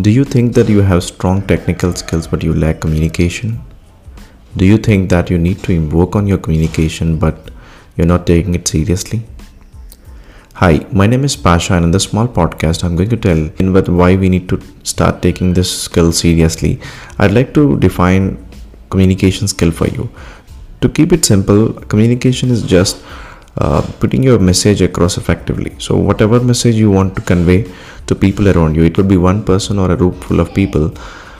Do you think that you have strong technical skills but you lack communication? Do you think that you need to work on your communication but you're not taking it seriously? Hi, my name is Pasha and in this small podcast I'm going to tell in what why we need to start taking this skill seriously. I'd like to define communication skill for you. To keep it simple, communication is just uh, putting your message across effectively. So whatever message you want to convey, to people around you. It could be one person or a group full of people.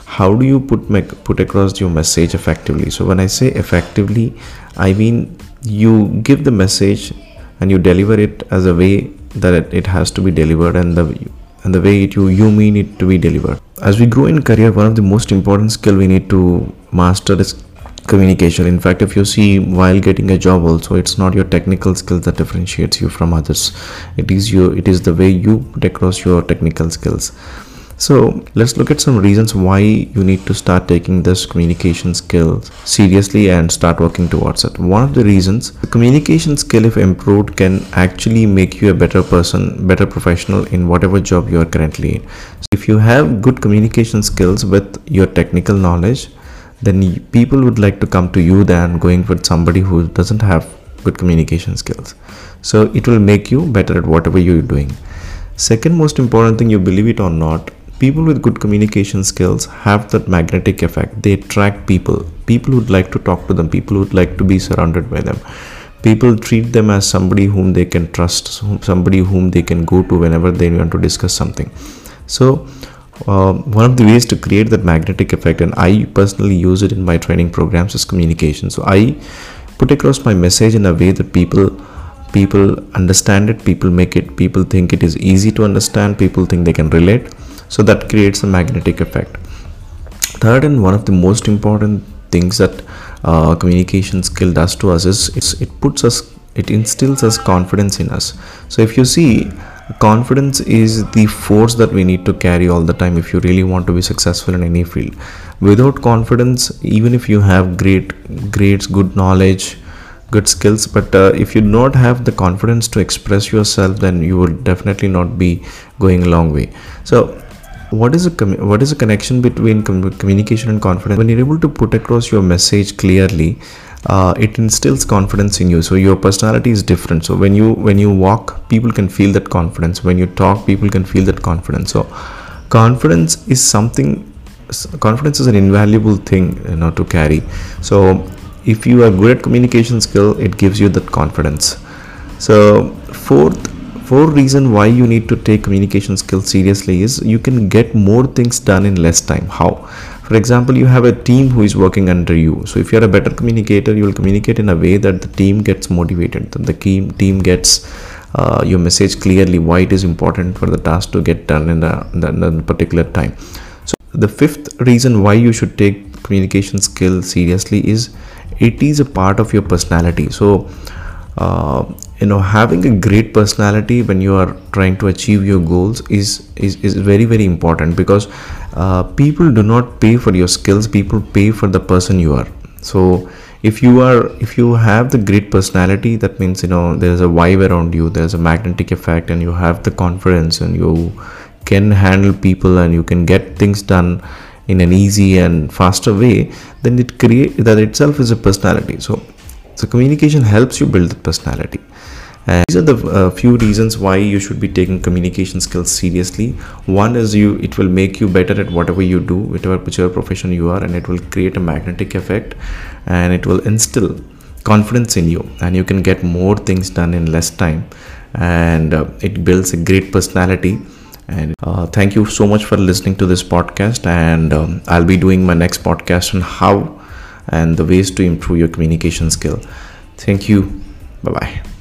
How do you put put across your message effectively? So when i say effectively i mean you give the message and you deliver it as a way that it, has to be delivered and the and the way it, you you mean it to be delivered. As we grow in career one of the most important skill we need to master is communication in fact if you see while getting a job also it's not your technical skills that differentiates you from others it is your it is the way you across your technical skills so let's look at some reasons why you need to start taking this communication skill seriously and start working towards it. One of the reasons the communication skill if improved can actually make you a better person, better professional in whatever job you are currently in. So if you have good communication skills with your technical knowledge, then people would like to come to you than going with somebody who doesn't have good communication skills. So it will make you better at whatever you're doing. Second most important thing you believe it or not people with good communication skills have that magnetic effect. They attract people. People would like to talk to them people would like to be surrounded by them. People treat them as somebody whom they can trust somebody whom they can go to whenever they want to discuss something. So uh, one of the ways to create that magnetic effect and i personally use it in my training programs is communication. So i put across my message in a way that people people understand it people make it people think it is easy to understand people think they can relate. So that creates a magnetic effect. Third and one of the most important things that uh, communication skill does to us is it puts us it instills us confidence in us. So if you see confidence is the force that we need to carry all the time if you really want to be successful in any field. Without confidence even if you have great grades good knowledge good skills but uh, if you do not have the confidence to express yourself then you will definitely not be going a long way. So what is a what is a connection between com- communication and confidence? When you're able to put across your message clearly uh, it instills confidence in you. So your personality is different. So when you when you walk people can feel that confidence. When you talk people can feel that confidence. So confidence is something confidence is an invaluable thing you know to carry. So if you are good at communication skill it gives you that confidence. So fourth fourth reason why you need to take communication skills seriously is you can get more things done in less time. How? For example you have a team who is working under you. So if you're a better communicator you will communicate in a way that the team gets motivated that the team team gets uh, your message clearly why it is important for the task to get done in a, in particular time. So the fifth reason why you should take communication skill seriously is it is a part of your personality. So uh, you know having a great personality when you are trying to achieve your goals is is, is very very important because uh, people do not pay for your skills people pay for the person you are. So if you are if you have the great personality that means you know there's a vibe around you there's a magnetic effect and you have the confidence and you can handle people and you can get things done in an easy and faster way then it create that itself is a personality. So so communication helps you build the personality and these are the uh, few reasons why you should be taking communication skills seriously. One is you it will make you better at whatever you do whatever whichever profession you are and it will create a magnetic effect and it will instill confidence in you and you can get more things done in less time and uh, it builds a great personality. And uh, thank you so much for listening to this podcast and um, i'll be doing my next podcast on how and the ways to improve your communication skill. Thank you. Bye bye